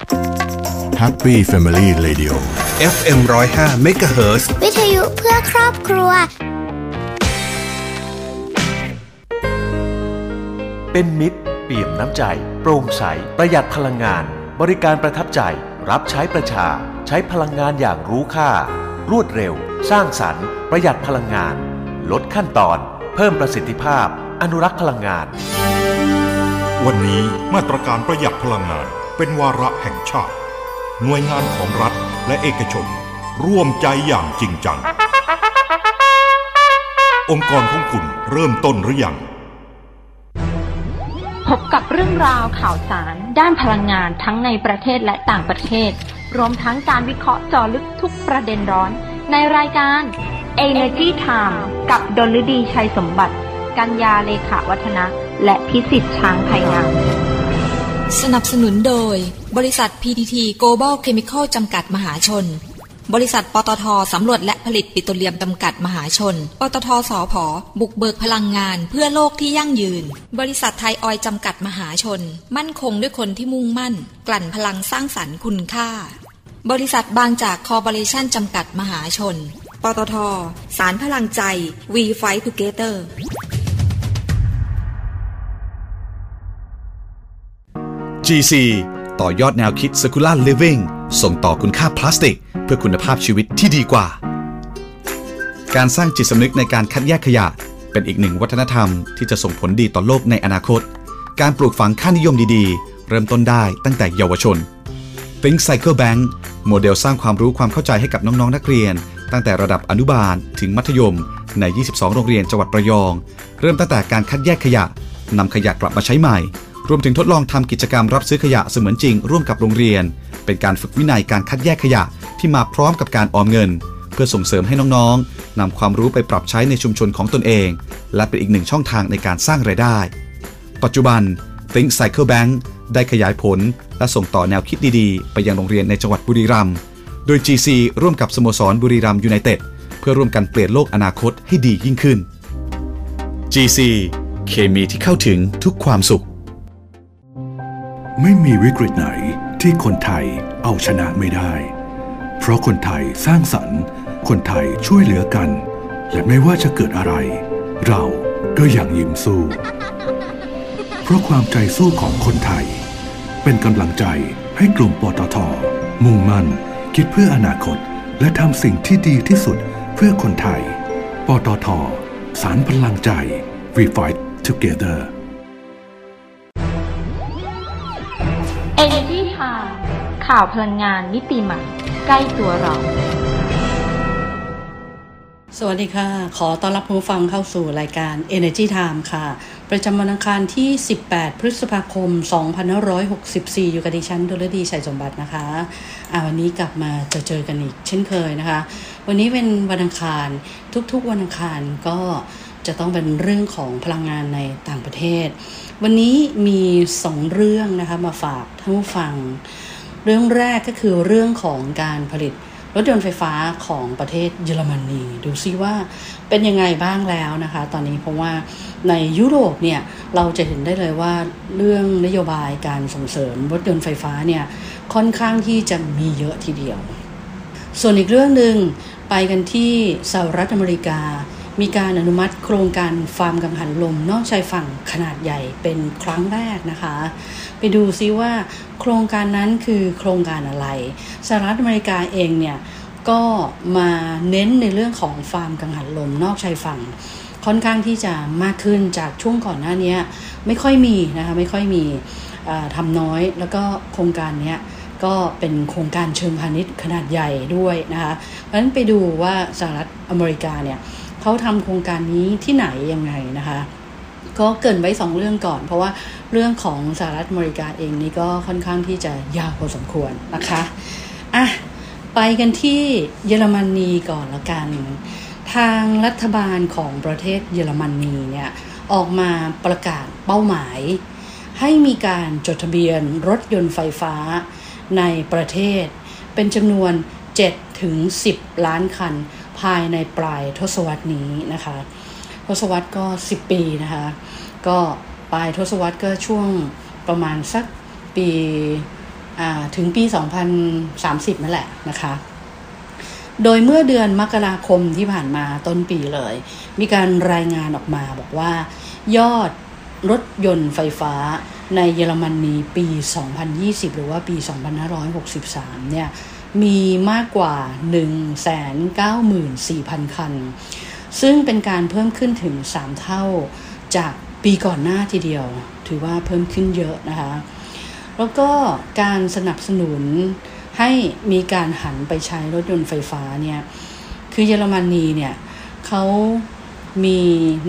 Happy Family Radio FM 105 MHz วิทยุเพื่อครอบครัว เป็นมิตร เปี่ยมน้ำใจ โปร่งใส ประหยัดพลังงาน บริการประทับใจ รับใช้ประชา ใช้พลังงานอย่างรู้ค่า รวดเร็ว สร้างสรรค์ ประหยัดพลังงาน ลดขั้นตอน เพิ่มประสิทธิภาพ อนุรักษ์พลังงาน วันนี้มาตรการประหยัดพลังงาน เป็นวาระแห่งชาติ หน่วยงานของรัฐและเอกชน ร่วมใจอย่างจริงจัง องค์กรของคุณเริ่มต้นหรือยัง พบกับเรื่องราวข่าวสาร ด้านพลังงานทั้งในประเทศและต่างประเทศ รวมทั้งการวิเคราะห์เจอลึกทุกประเด็นร้อน ในรายการ Energy Time กับดลฤดีชัยสมบัติ กัญญาเลขาวัฒนะ และพิสิทธิ์ช้างไทยงาม สนับสนุนโดย บริษัท PTT Global Chemical จำกัดมหาชน บริษัทปตทสำรวจและผลิตปิโตรเลียมจำกัดมหาชน ปตทสอพอบุกเบิกพลังงานเพื่อโลกที่ยั่งยืน บริษัทไทยออยจำกัดมหาชน มั่นคงด้วยคนที่มุ่งมั่น กลั่นพลังสร้างสรรค์คุณค่า บริษัทบางจากคอร์ปอเรชั่นจำกัดมหาชน ปตท สารพลังใจ We Fight Together GC ต่อยอดแนวคิด Circular Living ส่งต่อคุณค่าพลาสติก เพื่อคุณภาพชีวิตที่ดีกว่า การสร้างจิตสำนึกในการคัดแยกขยะ เป็นอีกหนึ่งวัฒนธรรมที่จะส่งผลดีต่อโลกในอนาคต การปลูกฝังค่านิยมดีๆ เริ่มต้นได้ตั้งแต่เยาวชน Think Cycle Bank โมเดลสร้างความรู้ความเข้าใจให้กับน้องๆนักเรียน ตั้งแต่ระดับอนุบาลถึงมัธยม ใน 22 โรงเรียนจังหวัดระยอง เริ่มตั้งแต่การคัดแยกขยะนำขยะกลับมาใช้ใหม่ รวมถึงทดลองทำกิจกรรมรับซื้อขยะเสมือนจริงร่วมกับโรงเรียน เป็นการฝึกวินัยการคัดแยกขยะที่มาพร้อมกับการออมเงิน เพื่อส่งเสริมให้น้องๆนำความรู้ไปปรับใช้ในชุมชนของตนเอง และเป็นอีกหนึ่งช่องทางในการสร้างไรายได้ ปัจจุบัน Think Cycle Bank ได้ขยายผล และส่งต่อแนวคิดดีๆ ไปยังโรงเรียนในจังหวัดบุรีรัมย์โดย GC ร่วมกับสโมสรบุรีรัมย์ยูไนเต็ดเพื่อร่วมกันเปลี่ยนโลกอนาคตให้ดียิ่งขึ้น GC เคมีที่เข้าถึงทุกความสุข ไม่มีวิกฤตไหนที่คนไทยเอาชนะไม่ได้ เพราะคนไทยสร้างสรรค์ คนไทยช่วยเหลือกัน และไม่ว่าจะเกิดอะไร เราก็ยังยิ้มสู้ เพราะความใจสู้ของคนไทย เป็นกำลังใจให้กลุ่มปตท มุ่งมั่น คิดเพื่ออนาคต และทำสิ่งที่ดีที่สุดเพื่อคนไทย ปตท สารพลังใจ We Fight Together ข่าวพลังงานมิติใหม่ ใกล้ตัวเรา สวัสดีค่ะ ขอต้อนรับผู้ฟังเข้าสู่รายการ Energy Time ค่ะ ประจำวันอังคารที่ 18 พฤษภาคม 2564 อยู่กับดิฉันดลดีชัยสมบัตินะคะอ่าวันนี้กลับมาเจอเจอกันอีกเช่นเคยนะคะ วันนี้เป็นวันอังคารทุกๆวันอังคารก็จะต้องเป็นเรื่องของพลังงานในต่างประเทศ วันนี้มีสองเรื่องนะคะมาฝากท่านผู้ฟัง เรื่องแรกก็คือเรื่องของการผลิตรถยนต์ไฟฟ้าของประเทศเยอรมนี ดูซิว่าเป็นยังไงบ้างแล้วนะคะ ตอนนี้เพราะว่าในยุโรปเนี่ยเราจะเห็นได้เลยว่าเรื่องนโยบายการส่งเสริมรถยนต์ไฟฟ้าเนี่ยค่อนข้างที่จะมีเยอะทีเดียว ส่วนอีกเรื่องหนึ่งไปกันที่สหรัฐอเมริกา มีการอนุมัติโครงการฟาร์มกังหันลม นอกชายฝั่งขนาดใหญ่เป็นครั้งแรกนะคะ ไปดูซิว่าโครงการนั้นคือโครงการอะไรสหรัฐอเมริกาเองเนี่ยก็มาเน้นในเรื่องของฟาร์มกังหันลม นอกชายฝั่งค่อนข้างที่จะมากขึ้นจากช่วงก่อนหน้านี้ไม่ค่อยมีนะคะไม่ค่อยมีทำน้อยแล้วก็โครงการนี้ก็เป็นโครงการเชิงพาณิชย์ขนาดใหญ่ด้วยนะคะเพราะฉะนั้นไปดูว่าสหรัฐอเมริกาเนี่ย เขาทำโครงการนี้ที่ไหนยังไงนะคะ ก็เกินไว้สองเรื่องก่อน เพราะว่าเรื่องของสหรัฐอเมริกาเองนี่ก็ค่อนข้างที่จะยาวพอสมควรนะคะอะไปกันที่เยอรมนีก่อนละกัน ทางรัฐบาลของประเทศเยอรมนีเนี่ยออกมาประกาศเป้าหมาย ให้มีการจดทะเบียนรถยนต์ไฟฟ้าในประเทศ เป็นจำนวน 7 ถึง 10 ล้านคัน ภายในปลายทศวรรษนี้นะคะ ทศวรรษก็ 10 ปีนะคะ ก็ปลายทศวรรษก็ช่วงประมาณสักปีถึงปี 2030 นั่นแหละนะคะ โดยเมื่อเดือนมกราคมที่ผ่านมาต้นปีเลย มีการรายงานออกมาบอกว่า ยอดรถยนต์ไฟฟ้าในเยอรมนีปี 2020 หรือว่าปี 2563 เนี่ย มีมากกว่า 194,000 คัน ซึ่งเป็นการเพิ่มขึ้นถึง 3 เท่าจากปีก่อนหน้าทีเดียว ถือว่าเพิ่มขึ้นเยอะนะคะ แล้วก็การสนับสนุนให้มีการหันไปใช้รถยนต์ไฟฟ้าเนี่ย คือเยอรมนีเนี่ยเขามี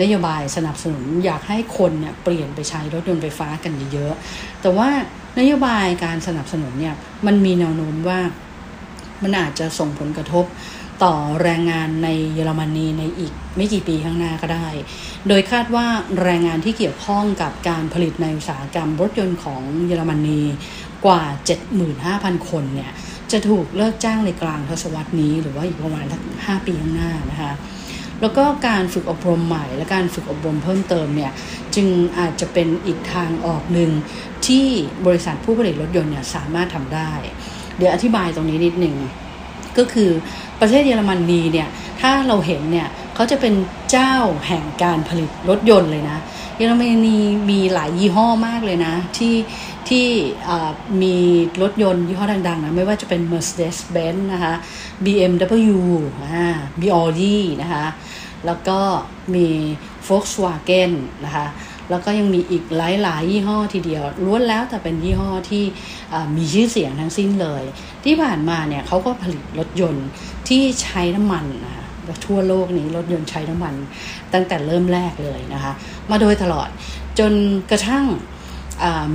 นโยบายสนับสนุนอยากให้คนเนี่ยเปลี่ยนไปใช้รถยนต์ไฟฟ้ากันเยอะ แต่ว่านโยบายการสนับสนุนเนี่ยมันมีแนวโน้มว่า มันอาจจะส่งผลกระทบต่อแรงงานในเยอรมนีในอีกไม่กี่ปีข้างหน้าก็ได้ โดยคาดว่าแรงงานที่เกี่ยวข้องกับการผลิตในอุตสาหกรรมรถยนต์ของเยอรมนีกว่า 75,000 คนเนี่ยจะถูกเลิกจ้างในกลางทศวรรษนี้ หรือว่าอีกประมาณห้าปีข้างหน้านะคะแล้วก็การฝึกอบรมใหม่และการฝึกอบรมเพิ่มเติมเนี่ยจึงอาจจะเป็นอีกทางออกหนึ่งที่บริษัทผู้ผลิตรถยนต์เนี่ยสามารถทำได้ เดี๋ยวอธิบายตรงนี้นิดหนึ่งก็คือประเทศเยอรมนีเนี่ยถ้าเราเห็นเนี่ยเขาจะเป็นเจ้าแห่งการผลิตรถยนต์เลยนะ เยอรมนีมีหลายยี่ห้อมากเลยนะ ที่ที่มีรถยนต์ยี่ห้อดังๆนะไม่ว่าจะเป็น Mercedes-Benz นะคะ BMW อ่า b o d นะคะแล้วก็มี Volkswagen นะคะ แล้วก็ยังมีอีกหลายๆยี่ห้อทีเดียวล้วนแล้วแต่เป็นยี่ห้อที่มีชื่อเสียงทั้งสิ้นเลย ที่ผ่านมาเนี่ยเขาก็ผลิตรถยนต์ที่ใช้น้ำมันนะทั่วโลกนี้รถยนต์ใช้น้ำมัน ตั้งแต่เริ่มแรกเลยนะคะ มาโดยตลอดจนกระทั่ง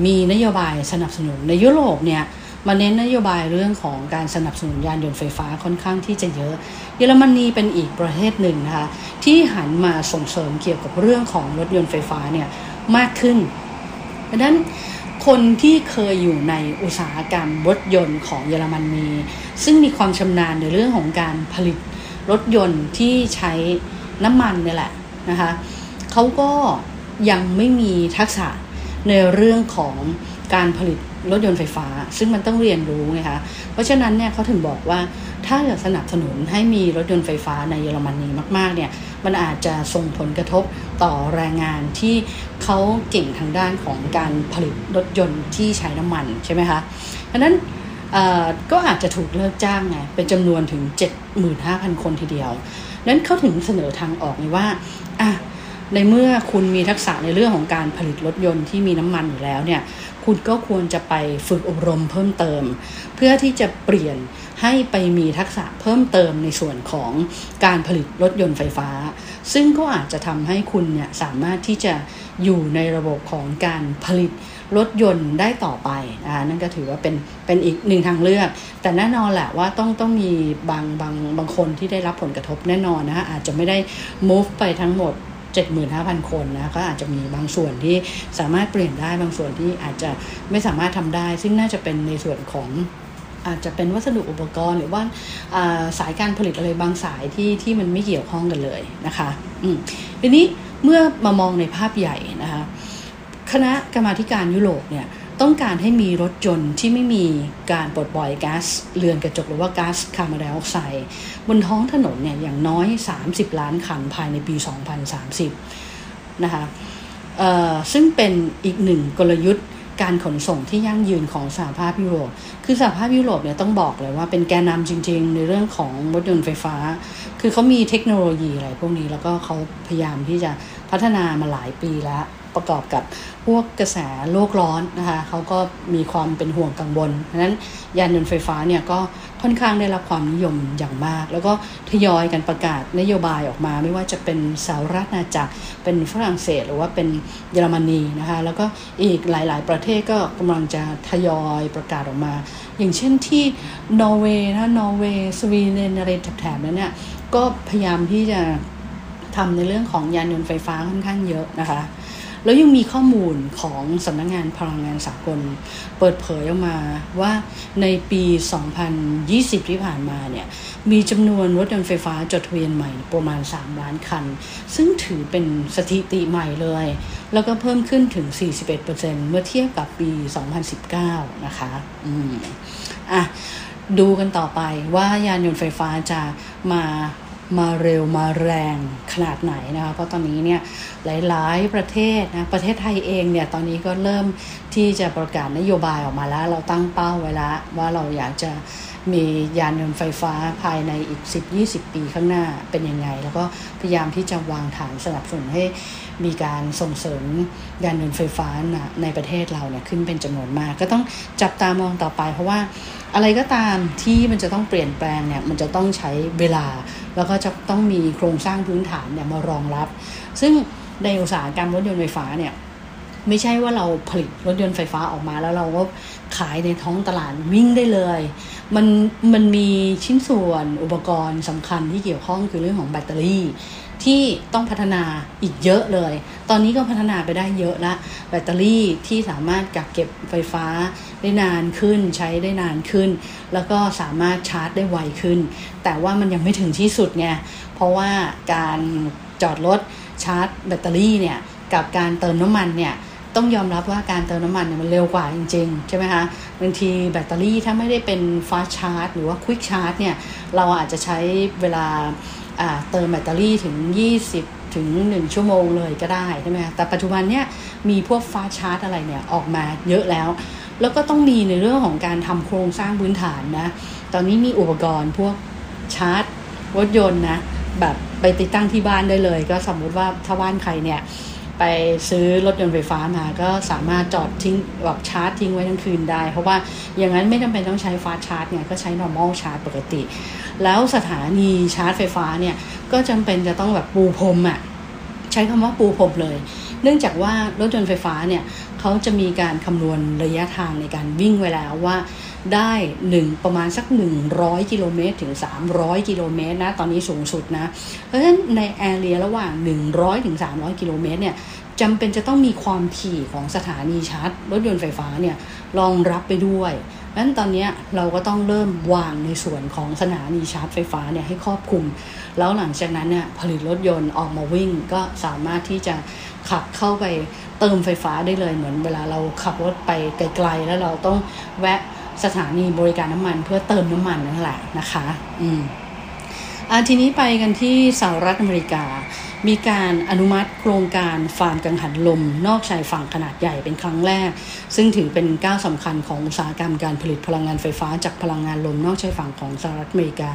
มีนโยบายสนับสนุนในยุโรปเนี่ย มาเน้นนโยบายเรื่องของการสนับสนุนยานยนต์ไฟฟ้าค่อนข้างที่จะเยอะ เยอรมนีเป็นอีกประเทศหนึ่งนะคะที่หันมาส่งเสริมเกี่ยวกับเรื่องของรถยนต์ไฟฟ้าเนี่ยมากขึ้นดังนั้นคนที่เคยอยู่ในอุตสาหกรรมรถยนต์ของเยอรมนี ซึ่งมีความชำนาญในเรื่องของการผลิตรถยนต์ที่ใช้น้ำมันนี่แหละนะคะเขาก็ยังไม่มีทักษะในเรื่องของ การผลิตรถยนต์ไฟฟ้า ซึ่งมันต้องเรียนรู้ไงคะเพราะฉะนั้นเนี่ยเขาถึงบอกว่าถ้าจะสนับสนุนให้มีรถยนต์ไฟฟ้าในเยอรมนีมากๆเนี่ยมันอาจจะส่งผลกระทบต่อแรงงานที่เขาเก่งทางด้านของการผลิตรถยนต์ที่ใช้น้ำมันใช่ไหมคะเพราะนั้นก็อาจจะถูกเลิกจ้างไงเป็นจำนวนถึง 75,000 คนทีเดียวนั้นเขาถึงเสนอทางออกไงว่าอะ ในเมื่อคุณมีทักษะในเรื่องของการผลิตรถยนต์ที่มีน้ำมันอยู่แล้วเนี่ย คุณก็ควรจะไปฝึกอบรมเพิ่มเติม เพื่อที่จะเปลี่ยนให้ไปมีทักษะเพิ่มเติมในส่วนของการผลิตรถยนต์ไฟฟ้า ซึ่งก็อาจจะทำให้คุณเนี่ยสามารถที่จะอยู่ในระบบของการผลิตรถยนต์ได้ต่อไปอ่านั่นก็ถือว่าเป็นเป็นอีกหนึ่งทางเลือก แต่แน่นอนแหละว่าต้องต้องมีบางบางบางคนที่ได้รับผลกระทบแน่นอนนะคะอาจจะไม่ได้ move ไปทั้งหมด 75,000 คนนะก็อาจจะมีบางส่วนที่สามารถเปลี่ยนได้บางส่วนที่อาจจะไม่สามารถทำได้ ซึ่งน่าจะเป็นในส่วนของอาจจะเป็นวัสดุอุปกรณ์หรือว่าสายการผลิตอะไรบางสายที่ที่มันไม่เกี่ยวข้องกันเลยนะคะอืมทีนี้เมื่อมามองในภาพใหญ่นะคะคณะกรรมาการยุโรปเนี่ยต้องการให้มีรถยนต์ที่ไม่มีการปลดปล่อยก๊าซเรือนกระจกหรือว่าก๊าซคาร์บอนไดออกไซด์ บนท้องถนนเนี่ยอย่างน้อย 30 ล้านคันภายในปี 2030 นะคะซึ่งเป็นอีกหนึ่งกลยุทธ์การขนส่งที่ยั่งยืนของสหภาพยุโรป คือสหภาพยุโรปเนี่ยต้องบอกเลยว่าเป็นแกนนำจริง ๆ ในเรื่องของรถยนต์ไฟฟ้า คือเขามีเทคโนโลยีอะไรพวกนี้แล้วก็เขาพยายามที่จะพัฒนามาหลายปีแล้ว ประกอบกับพวกกระแสโลกร้อนนะคะเขาก็มีความเป็นห่วงกังวลเพราะนั้นยานยนต์ไฟฟ้าเนี่ยก็ค่อนข้างได้รับความนิยมอย่างมาก แล้วก็ทยอยกันประกาศนโยบายออกมา ไม่ว่าจะเป็นสหราชอาณาจักรเป็นฝรั่งเศสหรือว่าเป็นเยอรมนีนะคะแล้วก็อีกหลาย ๆ ประเทศก็กำลังจะทยอยประกาศออกมา อย่างเช่นที่นอร์เวย์นะนอร์เวย์สวีเดนอะไรแถบๆนั้นเนี่ยก็พยายามที่จะทำในเรื่องของยานยนต์ไฟฟ้าค่อนข้างเยอะนะคะ แล้วยังมีข้อมูลของสำนักงานพลังงานสากล เปิดเผยออกมาว่าในปี 2020 ที่ผ่านมาเนี่ยมีจำนวนรถยนต์ไฟฟ้าจดทะเบียนใหม่ประมาณ 3 ล้านคัน ซึ่งถือเป็นสถิติใหม่เลย แล้วก็เพิ่มขึ้นถึง 41%เมื่อเทียบกับปี 2019 นะคะ อืม อะ ดูกันต่อไปว่ายานยนต์ไฟฟ้าจะมา มาเร็วมาแรงขนาดไหนนะคะเพราะตอนนี้เนี่ยหลายๆประเทศนะประเทศไทยเองเนี่ยตอนนี้ก็เริ่มที่จะประกาศนโยบายออกมาแล้ว เราตั้งเป้าไว้แล้ว ว่าเราอยากจะมียานยนต์ไฟฟ้าภายในอีก 10-20 ปีข้างหน้าเป็นยังไง แล้วก็พยายามที่จะวางฐานสนับสนุนให้ มีการส่งเสริมยานยนต์ไฟฟ้าในประเทศเราเนี่ยขึ้นเป็นจำนวนมาก ก็ต้องจับตามองต่อไป เพราะว่าอะไรก็ตามที่มันจะต้องเปลี่ยนแปลงเนี่ยมันจะต้องใช้เวลา แล้วก็จะต้องมีโครงสร้างพื้นฐานเนี่ยมารองรับ ซึ่งในอุตสาหกรรมรถยนต์ไฟฟ้าเนี่ยไม่ใช่ว่าเราผลิตรถยนต์ไฟฟ้าออกมาแล้วเราก็ขายในท้องตลาดวิ่งได้เลย มันมันมีชิ้นส่วนอุปกรณ์สำคัญที่เกี่ยวข้องคือเรื่องของแบตเตอรี่ ที่ต้องพัฒนาอีกเยอะเลย ตอนนี้ก็พัฒนาไปได้เยอะละ แบตเตอรี่ที่สามารถกักเก็บไฟฟ้าได้นานขึ้น ใช้ได้นานขึ้น แล้วก็สามารถชาร์จได้ไวขึ้น แต่ว่ามันยังไม่ถึงที่สุดไง เพราะว่าการจอดรถชาร์จแบตเตอรี่เนี่ยกับการเติมน้ำมันเนี่ยต้องยอมรับว่าการเติมน้ำมันเนี่ยมันเร็วกว่าจริงๆ ใช่ไหมคะบางทีแบตเตอรี่ถ้าไม่ได้เป็นฟาชาร์จหรือว่าควิกชาร์จเนี่ยเราอาจจะใช้เวลา เติมแบตเตอรี่ถึง 20 ถึง 1 ชั่วโมงเลยก็ได้ใช่ไหมแต่ปัจจุบันเนี่ยมีพวกฟ้าชาร์จอะไรเนี่ยออกมาเยอะแล้ว แล้วก็ต้องมีในเรื่องของการทำโครงสร้างพื้นฐานนะ ตอนนี้มีอุปกรณ์พวกชาร์จรถยนต์นะ แบบไปติดตั้งที่บ้านได้เลย ก็สมมติว่าถ้าบ้านใครเนี่ย ไปซื้อรถยนต์ไฟฟ้ามาก็สามารถจอดทิ้งแบบชาร์จทิ้งไว้ทั้งคืนได้ เพราะว่าอย่างนั้นไม่จำเป็นต้องใช้ฟาสชาร์จเนี่ยก็ใช้ normal ชาร์จปกติ แล้วสถานีชาร์จไฟฟ้าเนี่ยก็จำเป็นจะต้องแบบปูพรมอะ่ะใช้คำว่าปูพรมเลย เนื่องจากว่ารถยนต์ไฟฟ้าเนี่ยเขาจะมีการคำนวณระยะทางในการวิ่งไว้แล้วว่า ได้หนึ่งประมาณสัก 100 กิโลเมตรถึง 300 กิโลเมตรนะ ตอนนี้สูงสุดนะ เพราะฉะนั้นในแอเรียระหว่าง 100 ถึง 300 กิโลเมตรเนี่ยจำเป็นจะต้องมีความถี่ของสถานีชาร์จ รถยนต์ไฟฟ้าเนี่ยรองรับไปด้วยนั้นตอนนี้เราก็ต้องเริ่มวางในส่วนของสถานีชาร์จไฟฟ้าเนี่ยให้ครอบคลุม แล้วหลังจากนั้นเนี่ยผลิตรถยนต์ออกมาวิ่งก็สามารถที่จะขับเข้าไปเติมไฟฟ้าได้เลยเหมือนเวลาเราขับรถไปไกลๆ แล้วเราต้องแวะ สถานีบริการน้ำมันเพื่อเติมน้ำมันนั่นแหละนะคะ อืมอาทีนี้ไปกันที่สหรัฐอเมริกา มีการอนุมัติโครงการฟาร์มกังหันลม นอกชายฝั่งขนาดใหญ่เป็นครั้งแรก ซึ่งถือเป็นก้าวสำคัญของอุตสาหกรรมการผลิตพลังงานไฟฟ้าจากพลังงานลมนอกชายฝั่งของสหรัฐอเมริกา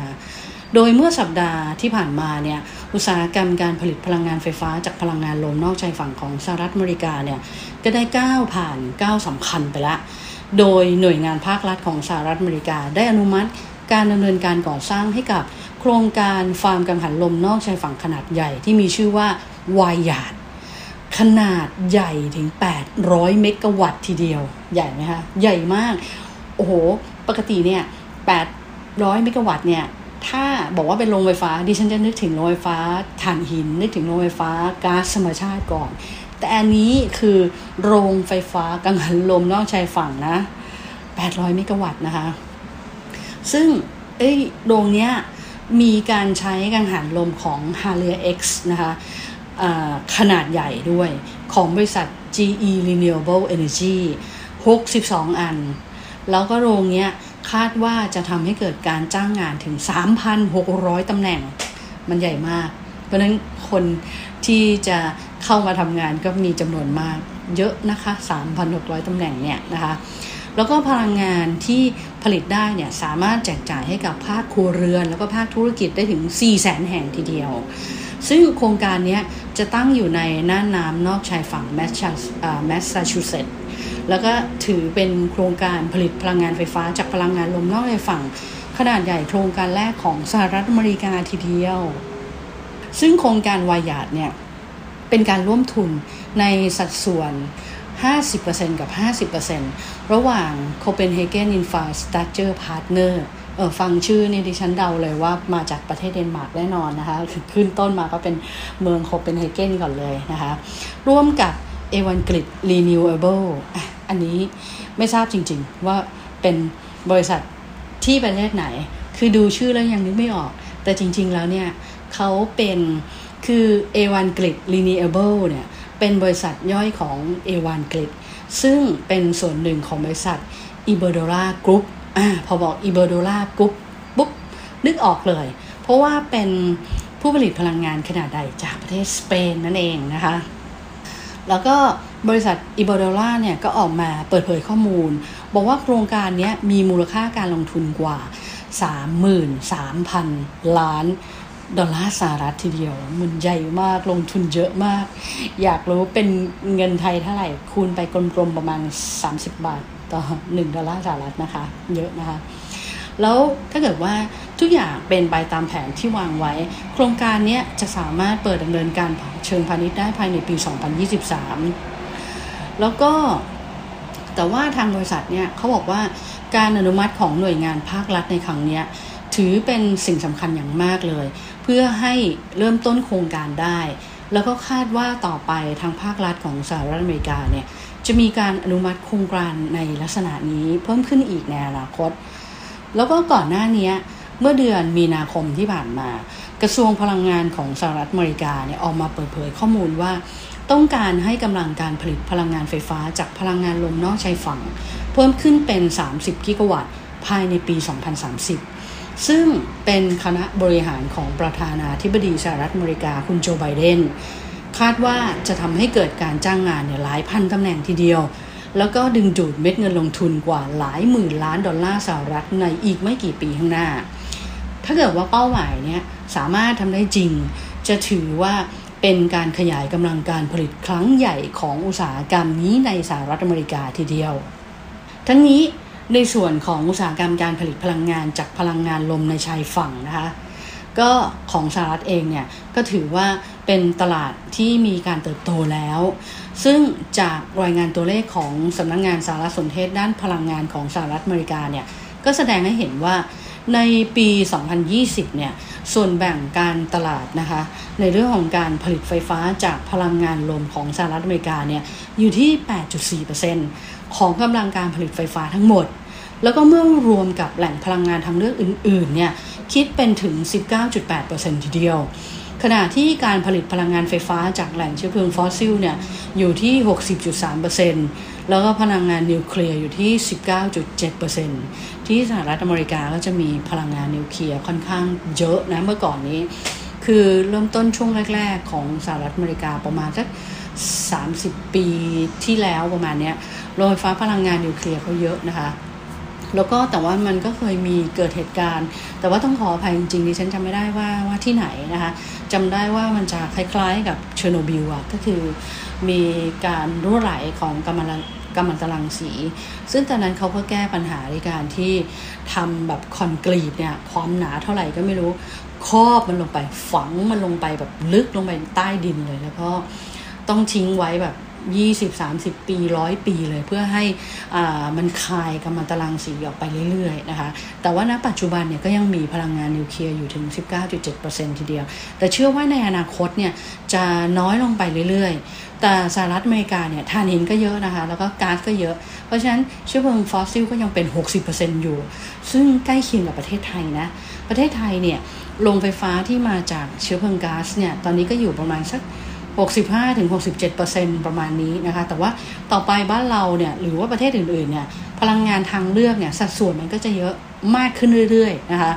โดยเมื่อสัปดาห์ที่ผ่านมาเนี่ยอุตสาหกรรมการผลิตพลังงานไฟฟ้าจากพลังงานลมนอกชายฝั่งของสหรัฐอเมริกาเนี่ยก็ได้ก้าวผ่านก้าวสำคัญไปแล้ว โดยหน่วยงานภาครัฐของสหรัฐอเมริกาได้อนุมัติการดำเนินการก่อสร้างให้กับโครงการฟาร์มกังหันลมนอกชายฝั่งขนาดใหญ่ที่มีชื่อว่าวายยาดขนาดใหญ่ถึง 800 เมกะวัตต์ทีเดียว ใหญ่ไหมคะ ใหญ่มาก โอ้โห ปกติเนี่ย 800 เมกะวัตต์เนี่ย ถ้าบอกว่าเป็นโรงไฟฟ้า ดิฉันจะนึกถึงโรงไฟฟ้าถ่านหิน นึกถึงโรงไฟฟ้าก๊าซธรรมชาติก่อน แต่อันนี้คือโรงไฟฟ้ากังหันลมนอกชายฝั่งนะ 800 เมกะวัตต์นะคะ ซึ่งไอ้โรงเนี้ยมีการใช้กังหันลมของ h a r l e y X นะคะะขนาดใหญ่ด้วยของบริษัท GE Renewable Energy 62 อัน แล้วก็โรงเนี้ยคาดว่าจะทำให้เกิดการจ้างงานถึง 3,600 ตำแหน่ง มันใหญ่มาก เพราะนั้นคนที่จะเข้ามาทำงานก็มีจำนวนมากเยอะนะคะ 3,600ตำแหน่งเนี่ยนะคะ แล้วก็พลังงานที่ผลิตได้เนี่ยสามารถแจกจ่ายให้กับภาคครัวเรือน แล้วก็ภาคธุรกิจได้ถึง 4 0 0แสนแห่งทีเดียว ซึ่งโครงการนี้จะตั้งอยู่ในน่านน้ำนอกชายฝั่งแมสซาชูเซตส์แล้วก็ถือเป็นโครงการผลิตพลังงานไฟฟ้าจากพลังงานลมนอกชายฝั่ง ขนาดใหญ่โครงการแรกของสหรัฐอเมริกาทีเดียว ซึ่งโครงการวายาดเนี่ยเป็นการร่วมทุนในสัดส่วน 50%กับ 50%ระหว่าง Copenhagen Infrastructure Partner เออฟังชื่อนี่ดิฉันเดาเลยว่ามาจากประเทศเดนมาร์กแน่นอนนะคะขึ้นต้นมาก็เป็นเมืองโคเปนเฮเกนก่อนเลยนะคะ ร่วมกับ a 1 Grid Renewable อะอันนี้ไม่ทราบจริงๆ ว่าเป็นบริษัทที่ประเทศไหน คือดูชื่อแล้วยังนึกไม่ออก แต่จริงๆแล้วเนี่ย เขาเป็นคือ A1 Grid Renewable เนี่ยเป็นบริษัทย่อยของ A1 Grid ซึ่งเป็นส่วนหนึ่งของบริษัท i b e r d o l a Group อ่าพอบอก i b e r d o l a Group ปุ๊บนึกออกเลย เพราะว่าเป็นผู้ผลิตพลังงานขนาดใหญ่จากประเทศสเปนนั่นเองนะคะ แล้วก็บริษัทอิบอดล่าเนี่ยก็ออกมาเปิดเผยข้อมูล บอกว่าโครงการนี้มีมูลค่าการลงทุนกว่า 33,000 ล้าน ดอลลาร์สหรัฐทีเดียว มันใหญ่มากลงทุนเยอะมาก อยากรู้เป็นเงินไทยเท่าไหร่ คูณไปกลมๆประมาณ 30 บาท ต่อ 1 ดอลลาร์สหรัฐนะคะ เยอะนะคะ แล้วถ้าเกิดว่าทุกอย่างเป็นไปตามแผนที่วางไว้ โครงการนี้จะสามารถเปิดดำเนินการเชิงพาณิชย์ได้ภายในปี 2023 แล้วก็แต่ว่าทางบริษัทเนี่ยเขาบอกว่าการอนุมัติของหน่วยงานภาครัฐในครั้งนี้ถือเป็นสิ่งสำคัญอย่างมากเลย เพื่อให้เริ่มต้นโครงการได้ แล้วก็คาดว่าต่อไปทางภาครัฐของสหรัฐอเมริกาเนี่ยจะมีการอนุมัติโครงการในลักษณะนี้เพิ่มขึ้นอีกในอนาคต แล้วก็ก่อนหน้านี้เมื่อเดือนมีนาคมที่ผ่านมา กระทรวงพลังงานของสหรัฐอเมริกาเนี่ยออกมาเปิดเผยข้อมูลว่า ต้องการให้กำลังการผลิตพลังงานไฟฟ้าจากพลังงานลมนอกชายฝั่ง เพิ่มขึ้นเป็น 30 กิกะวัตต์ ภายในปี 2030 ซึ่งเป็นคณะบริหารของประธานาธิบดีสหรัฐอเมริกาคุณโจไบเดนคาดว่าจะทำให้เกิดการจ้างงานเนี่ยหลายพันตำแหน่งทีเดียว แล้วก็ดึงดูดเม็ดเงินลงทุนกว่าหลายหมื่นล้านดอลลาร์สหรัฐในอีกไม่กี่ปีข้างหน้า ถ้าเกิดว่าเป้าหมายเนี่ยสามารถทำได้จริง จะถือว่าเป็นการขยายกำลังการผลิตครั้งใหญ่ของอุตสาหกรรมนี้ในสหรัฐอเมริกาทีเดียว ทั้งนี้ ในส่วนของอุตสาหกรรมการผลิตพลังงานจากพลังงานลมในชายฝั่งนะคะก็ของสหรัฐเองเนี่ยก็ถือว่าเป็นตลาดที่มีการเติบโตแล้ว ซึ่งจากรายงานตัวเลขของสำนักงงานสารสนเทศด้านพลังงานของสหรัฐอเมริกาเนี่ยก็แสดงให้เห็นว่าในปี 2020 เนี่ย ส่วนแบ่งการตลาดนะคะ ในเรื่องของการผลิตไฟฟ้าจากพลังงานลมของสหรัฐอเมริกาเนี่ย อยู่ที่ 8.4% ของกำลังการผลิตไฟฟ้าทั้งหมด แล้วก็เมื่อรวมกับแหล่งพลังงานทางเลือกอื่นๆเนี่ยคิดเป็นถึง 19.8%ทีเดียว ขณะที่การผลิตพลังงานไฟฟ้าจากแหล่งเชื้อเพลิงฟอสซิลเนี่ยอยู่ที่ 60.3%แล้วก็พลังงานนิวเคลียร์อยู่ที่ 19.7%ที่สหรัฐอเมริกาก็จะมีพลังงานนิวเคลียร์ค่อนข้างเยอะนะเมื่อก่อนนี้ คือเริ่มต้นช่วงแรก ๆ ของสหรัฐอเมริกาประมาณสัก 30 ปีที่แล้วประมาณนี้โรงไฟฟ้าพลังงานนิวเคลียร์เขาเยอะนะคะ แล้วก็แต่ว่ามันก็เคยมีเกิดเหตุการณ์ แต่ว่าต้องขออภัยจริงๆดิฉันจำไม่ได้ว่าว่าที่ไหนนะคะจำได้ว่ามันจะคล้ายๆกับเชอร์โนบิลอะก็คือมีการรั่วไหลของกำมะกำมันตรังสี ซึ่งตอนนั้นเขาก็แก้ปัญหาในการที่ทำแบบคอนกรีตเนี่ยความหนาเท่าไหร่ก็ไม่รู้ครอบมันลงไปฝังมันลงไปแบบลึกลงไปใต้ดินเลย แล้วก็ ต้องทิ้งไว้แบบ20-30ปีร้อยปีเลยเพื่อให้มันคายกำมันตรังสีออกไปเรื่อยๆนะคะ แต่ว่าณปัจจุบันเนี่ยก็ยังมีพลังงานนิวเคลียร์อยู่ถึง 19.7%ทีเดียว แต่เชื่อว่าในอนาคตเนี่ยจะน้อยลงไปเรื่อยๆ แต่สหรัฐอเมริกาเนี่ยถ่านหินก็เยอะนะคะ แล้วก็ก๊าซก็เยอะ เพราะฉะนั้นเชื้อเพลิงฟอสซิลก็ยังเป็น 60%อยู่ ซึ่งใกล้เคียงกับประเทศไทยนะ ประเทศไทยเนี่ยโรงไฟฟ้าที่มาจากเชื้อเพลิงก๊าซเนี่ยตอนนี้ก็อยู่ประมาณสัก 65-67%ประมาณนี้นะคะ แต่ว่าต่อไปบ้านเราเนี่ยหรือว่าประเทศอื่นๆเนี่ยพลังงานทางเลือกเนี่ยสัดส่วนมันก็จะเยอะมากขึ้นเรื่อยๆนะคะ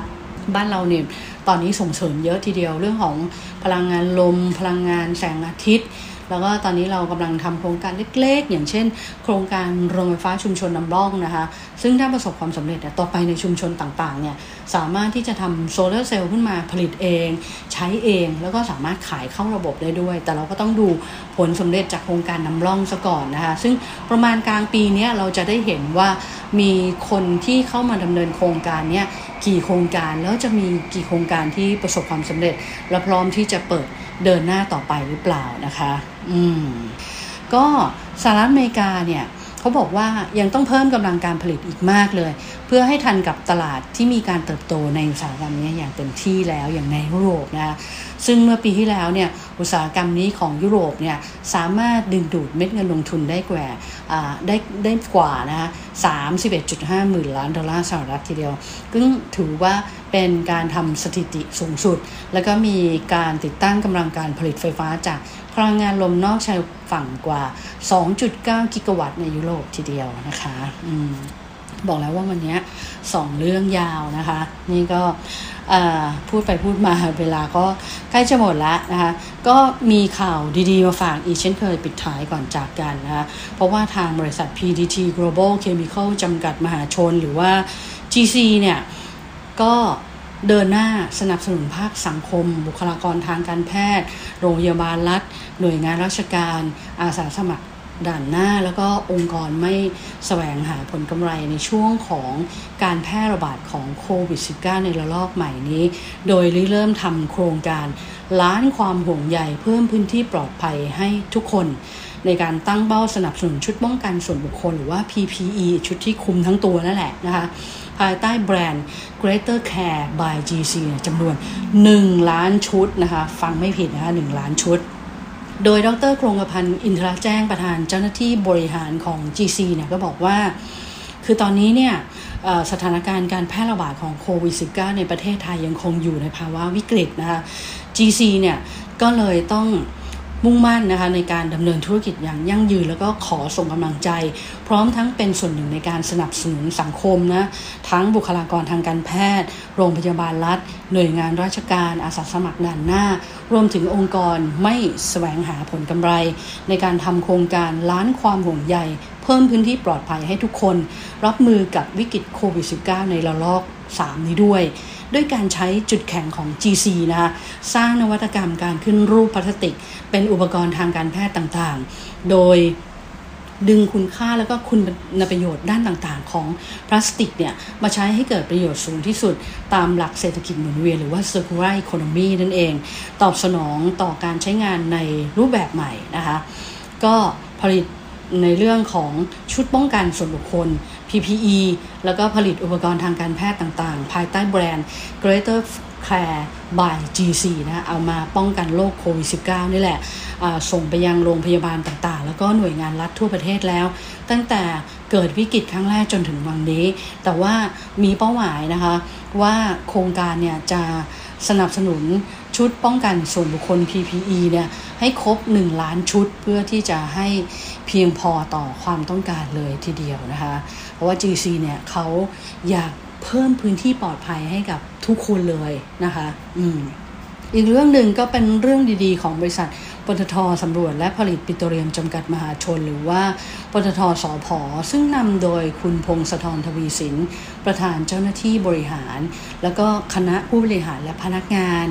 บ้านเราเนี่ยตอนนี้ส่งเสริมเยอะทีเดียวเรื่องของพลังงานลม พลังงานแสงอาทิตย์ แล้วก็ตอนนี้เรากำลังทำโครงการเล็กๆ อย่างเช่น โครงการโรงไฟฟ้าชุมชนนำร่องนะคะ ซึ่งถ้าประสบความสำเร็จต่อไปในชุมชนต่างๆเนี่ยสามารถที่จะทำโซลาร์เซลล์ขึ้นมาผลิตเอง ใช้เองแล้วก็สามารถขายเข้าระบบได้ด้วย แต่เราก็ต้องดูผลสำเร็จจากโครงการนำร่องซะก่อนนะคะ ซึ่งประมาณกลางปีนี้เราจะได้เห็นว่ามีคนที่เข้ามาดำเนินโครงการเนี้ยกี่โครงการแล้วจะมีกี่โครงการที่ประสบความสำเร็จและพร้อมที่จะเปิด เดินหน้าต่อไปหรือเปล่านะคะ อืม ก็สหรัฐอเมริกาเนี่ย เขาบอกว่ายังต้องเพิ่มกำลังการผลิตอีกมากเลย เพื่อให้ทันกับตลาดที่มีการเติบโตในอุตสาหกรรมนี้อย่างเต็มที่แล้วอย่างในยุโรปนะคะซึ่งเมื่อปีที่แล้วเนี่ยอุตสาหกรรมนี้ของยุโรปเนี่ยสามารถดึงดูดเม็ดเงินลงทุนได้กว่าได้ได้กว่านะคะ31.5 หมื่นล้านดอลลาร์สหรัฐทีเดียวซึ่งถือว่าเป็นการทำสถิติสูงสุด แล้วก็มีการติดตั้งกำลังการผลิตไฟฟ้าจาก พลังงานลมนอกชายฝั่งกว่า 2.9 กิกะวัตต์ในยุโรปทีเดียวนะคะอบอกแล้วว่าวันนี้สองเรื่องยาวนะคะ นี่ก็พูดไปพูดมาเวลาก็ใกล้จะหมดแล้วนะคะ ก็มีข่าวดีๆ มาฝากอีกเช่นเคยปิดท้ายก่อนจากกันนะคะ เพราะว่าทางบริษัท PDT Global Chemical จำกัดมหาชนหรือว่า GC เนี่ย ก็ เดินหน้าสนับสนุนภาคสังคม บุคลากรทางการแพทย์ โรงพยาบาลรัฐ หน่วยงานราชการ อาสาสมัครด่านหน้า แล้วก็องค์กรไม่สแสวงหาผลกำไรในช่วงของการแพร่ระบาดของโควิด -19 ในระลอกใหม่นี้ โดยเริ่มทำโครงการล้านความห่วงใยเพิ่มพื้นที่ปลอดภัยให้ทุกคน ในการตั้งเป้าสนับสนุนชุดป้องกันส่วนบุคคลหรือว่า PPE ชุดที่คุมทั้งตัวนั่นแหละนะคะ ภายใต้แบรนด์ Greater Care by GC จำนวน 1 ล้านชุดนะคะ ฟังไม่ผิดนะคะ 1 ล้านชุด โดยดรโครงพันธ์อินทราแจ้งประธานเจ้าหน้าที่บริหารของ GC เนี่ยก็บอกว่า คือตอนนี้เนี่ยสถานการณ์การแพร่ระบาดของโควิด -19 ในประเทศไทยยังคงอยู่ในภาวะวิกฤตนะคะ GC เนี่ยก็เลยต้อง มุ่งมั่นนะคะในการดำเนินธุรกิจอย่างยั่งยืน แล้วก็ขอส่งกำลังใจ พร้อมทั้งเป็นส่วนหนึ่งในการสนับสนุนสังคมนะทั้งบุคลากรทางการแพทย์ โรงพยาบาลรัฐ หน่วยงานราชการอาสาสมัครด่านหน้า รวมถึงองค์กรไม่แสวงหาผลกำไร ในการทำโครงการล้านความห่วงใยเพิ่มพื้นที่ปลอดภัยให้ทุกคน รับมือกับวิกฤตโควิด -19 ในระลอก 3 นี้ด้วย ด้วยการใช้จุดแข็งของ GC นะคะสร้างนวัตกรรมการขึ้นรูปพลาสติก เป็นอุปกรณ์ทางการแพทย์ต่างๆ โดยดึงคุณค่าแล้วก็คุณประโยชน์ด้านต่างๆ ของพลาสติกเนี่ยมาใช้ให้เกิดประโยชน์สูงที่สุดตามหลักเศรษฐกิจหมุนเวียนหรือว่า circular economy นั่นเอง ตอบสนองต่อการใช้งานในรูปแบบใหม่นะคะ ก็ผลิตในเรื่องของชุดป้องกันส่วนบุคคล PPE แล้วก็ผลิตอุปกรณ์ทางการแพทย์ต่างๆ ภายใต้แบรนด์ Greater Care by GC นะเอามาป้องกันโรคโควิด -19 นี่แหละส่งไปยังโรงพยาบาลต่างๆ แล้วก็หน่วยงานรัฐทั่วประเทศแล้ว ตั้งแต่เกิดวิกฤตครั้งแรกจนถึงวันนี้ แต่ว่ามีเป้าหมายนะคะ ว่าโครงการเนี่ยจะสนับสนุนชุดป้องกันส่วนบุคคล PPE เนี่ยให้ครบ 1 ล้านชุดเพื่อที่จะให้เพียงพอต่อความต้องการเลยทีเดียวนะคะ เพราะว่า GC เนี่ยเขาอยากเพิ่มพื้นที่ปลอดภัยให้กับทุกคนเลยนะคะ อืมอีกเรื่องหนึ่งก็เป็นเรื่องดีๆ ของบริษัทปตทสำรวจและผลิตปิโตรเลียมจำกัดมหาชน หรือว่าปตทสอพอซึ่งนำโดยคุณพงศธรทวีสิน ประธานเจ้าหน้าที่บริหาร แล้วก็คณะผู้บริหารและพนักงาน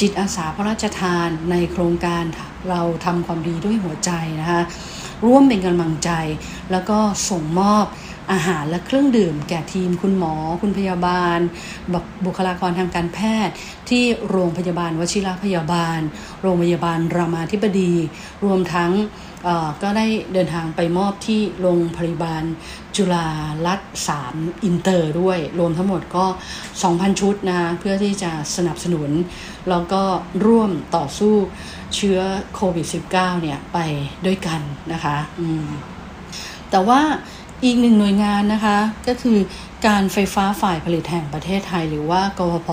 จิตอาสาพระราชทานในโครงการเราทำความดีด้วยหัวใจนะคะ ร่วมเป็นกำลังใจ แล้วก็ส่งมอบอาหารและเครื่องดื่ม แก่ทีมคุณหมอ คุณพยาบาลบุคลากรทางการแพทย์ ที่โรงพยาบาลวชิรพยาบาล โรงพยาบาลรามาธิบดี รวมทั้งก็ได้เดินทางไปมอบที่โรงพยาบาลจุฬาลัตสามอินเตอร์ด้วย รวมทั้งหมดก็ 2,000 ชุดนะเพื่อที่จะสนับสนุน แล้วก็ร่วมต่อสู้ เชื้อโควิด -19 เนี่ยไปด้วยกันนะคะแต่ว่าอีกหนึ่งหน่วยงานนะคะ ก็คือการไฟฟ้าฝ่ายผลิตแห่งประเทศไทย หรือว่ากพพ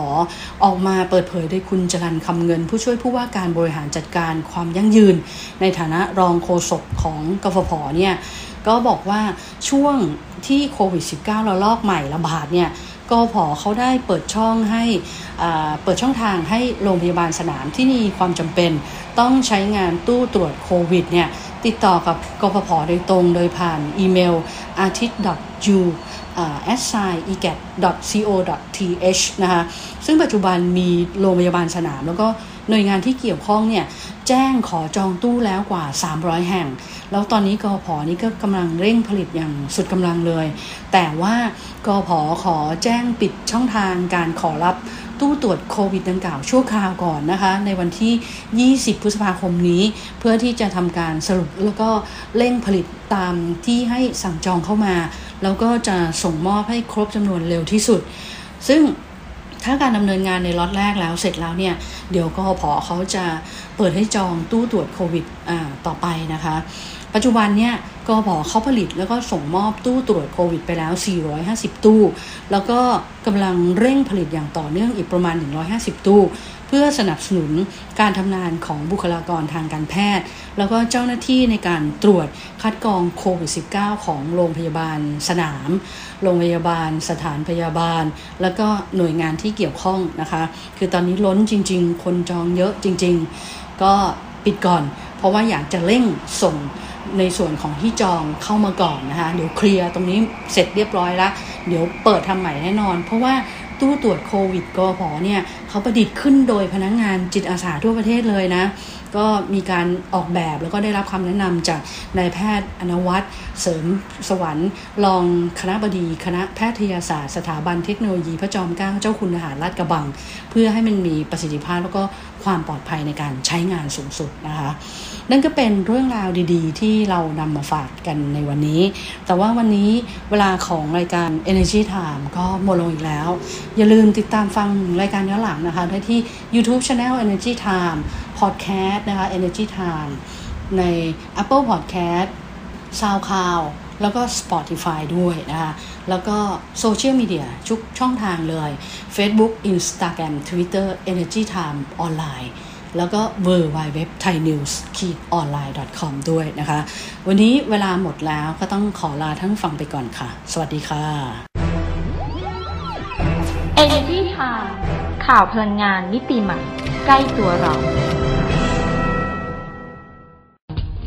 ออกมาเปิดเผยโดยคุณจรันคำเงิน ผู้ช่วยผู้ว่าการบริหารจัดการความยั่งยืน ในฐานะรองโฆษกของกพพเนี่ยก็บอกว่าช่วงที่โควิด -19 ระลอกใหม่ระบาดเนี่ย กพเขาได้เปิดช่องให้เปิดช่องทางให้โรงพยาบาลสนามที่มีความจำเป็น ต้องใช้งานตู้ตรวจโควิดเนี่ยติดต่อกับกพพโดยตรงโดยผ่านอีเมล artist.u a s s i e g a t co th นะคะซึ่งปัจจุบันมีโรงพยาบาลสนามแล้วก็ หน่วยงานที่เกี่ยวข้องเนี่ยแจ้งขอจองตู้แล้วกว่า 300 แห่ง แล้วตอนนี้กอพอนี่ก็กำลังเร่งผลิตอย่างสุดกำลังเลย แต่ว่ากอพอขอแจ้งปิดช่องทางการขอรับตู้ตรวจโควิดดังกล่าวชั่วคราวก่อนนะคะ ในวันที่ 20 พฤษภาคมนี้ เพื่อที่จะทำการสรุปแล้วก็เร่งผลิตตามที่ให้สั่งจองเข้ามา แล้วก็จะส่งมอบให้ครบจำนวนเร็วที่สุด ซึ่ง ถ้าการดำเนินงานในล็อตแรกแล้วเสร็จแล้วเนี่ยเดี๋ยวก็พอเขาจะเปิดให้จองตู้ตรวจโควิดต่อไปนะคะ ปัจจุบันเนี่ยก็บอกเขาผลิตแล้วก็ส่งมอบตู้ตรวจโควิดไปแล้ว 450 ตู้ แล้วก็กำลังเร่งผลิตอย่างต่อเนื่องอีกประมาณ 150 ตู้ เพื่อสนับสนุนการทำงานของบุคลากรทางการแพทย์ แล้วก็เจ้าหน้าที่ในการตรวจคัดกรองโควิด -19 ของโรงพยาบาลสนาม โรงพยาบาล สถานพยาบาล แล้วก็หน่วยงานที่เกี่ยวข้องนะคะ คือตอนนี้ล้นจริง ๆ คนจองเยอะจริง ๆ ก็ปิดก่อน เพราะว่าอยากจะเร่งส่ง ในส่วนของที่จองเข้ามาก่อนนะคะเดี๋ยวเคลียร์ตรงนี้เสร็จเรียบร้อยแล้ว เดี๋ยวเปิดทำใหม่แน่นอน เพราะว่าตู้ตรวจโควิดกพเนี่ยเขาประดิษฐ์ขึ้นโดยพนักงงานจิตอาสาทั่วประเทศเลยนะ ก็มีการออกแบบแล้วก็ได้รับคำแนะนำจากนายแพทย์อนวัตรเสริมสวรรค์รองคณะบดีคณะแพทยศาสตร์สถาบันเทคโนโลยีพระจอมเกล้าเจ้าคุณทหารราชกระบัง เพื่อให้มันมีประสิทธิภาพแล้วก็ความปลอดภัยในการใช้งานสูงสุดนะคะ นั่นก็เป็นเรื่องราวดีๆ ที่เรานำมาฝากกันในวันนี้ แต่ว่าวันนี้เวลาของรายการ Energy Time ก็หมดลงอีกแล้ว อย่าลืมติดตามฟังรายการย้อนหลังนะคะ ได้ที่ YouTube Channel Energy Time Podcast นะคะ Energy Time ใน Apple Podcast SoundCloud แล้วก็ Spotify ด้วยนะคะ แล้วก็โซเชียลมีเดียทุกช่องทางเลย Facebook Instagram Twitter Energy Time ออนไลน์ แล้วก็ w w w t h a i n e w s o n l i n e c o m ด้วยนะคะ วันนี้เวลาหมดแล้วก็ต้องขอลาทั้งฟังไปก่อนค่ะ สวัสดีค่ะ Energy Time ข่าวพลังงานมิติใหม่ ใกล้ตัวเรา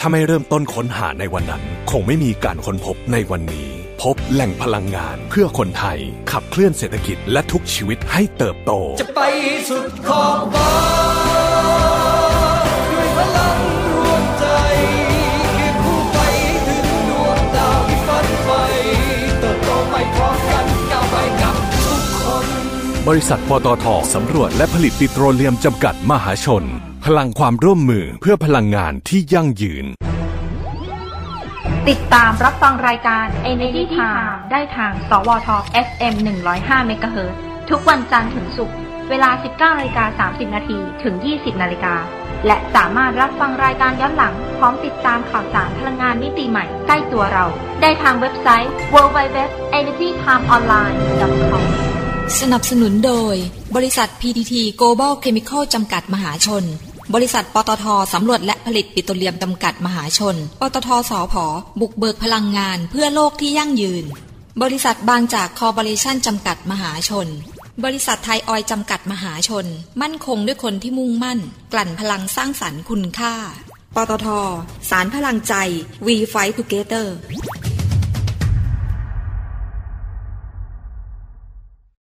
ถ้าไม่เริ่มต้นค้นหาในวันนั้น คงไม่มีการค้นพบในวันนี้ พบแหล่งพลังงานเพื่อคนไทย ขับเคลื่อนเศรษฐกิจและทุกชีวิตให้เติบโต จะไปสุดขอบฟ้าด้วยพลังรวมใจคือคู่ไปถึงดวงดาวที่ฝันไปเติบโตไปพร้อมกันก้าวไปกับทุกคนบริษัทปตทสำรวจและผลิตปิโตรเลียมจำกัดมหาชน พลังความร่วมมือเพื่อพลังงานที่ยั่งยืน ติดตามรับฟังรายการ Energy Time ได้ทาง สวท FM 105 MHz ทุกวันจันทร์ถึงศุกร์ เวลา 19นาฬิกา30 นาทีถึง 20นาฬิกา และสามารถรับฟังรายการย้อนหลัง พร้อมติดตามข่าวสารพลังงานมิติใหม่ใกล้ตัวเรา ได้ทางเว็บไซต์ www.energytimeonline.com สนับสนุนโดย บริษัท PTT Global Chemical จำกัดมหาชน บริษัทปตทสำรวจและผลิตปิโตรเลียมจำกัดมหาชน ปตทสอพอบุกเบิกพลังงานเพื่อโลกที่ยั่งยืน บริษัทบางจากคอร์ปอเรชั่นจำกัดมหาชน บริษัทไทยออยจำกัดมหาชน มั่นคงด้วยคนที่มุ่งมั่น กลั่นพลังสร้างสรรค์คุณค่า ปตท สารพลังใจ We Fight Together